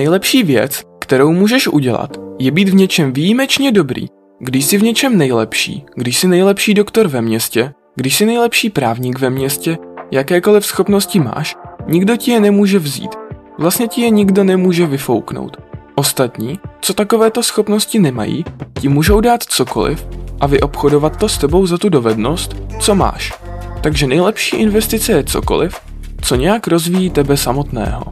Nejlepší věc, kterou můžeš udělat, je být v něčem výjimečně dobrý. Když jsi v něčem nejlepší, když jsi nejlepší doktor ve městě, když jsi nejlepší právník ve městě, jakékoliv schopnosti máš, nikdo ti je nemůže vzít. Vlastně ti je nikdo nemůže vyfouknout. Ostatní, co takovéto schopnosti nemají, ti můžou dát cokoliv a vyobchodovat to s tebou za tu dovednost, co máš. Takže nejlepší investice je cokoliv, co nějak rozvíjí tebe samotného.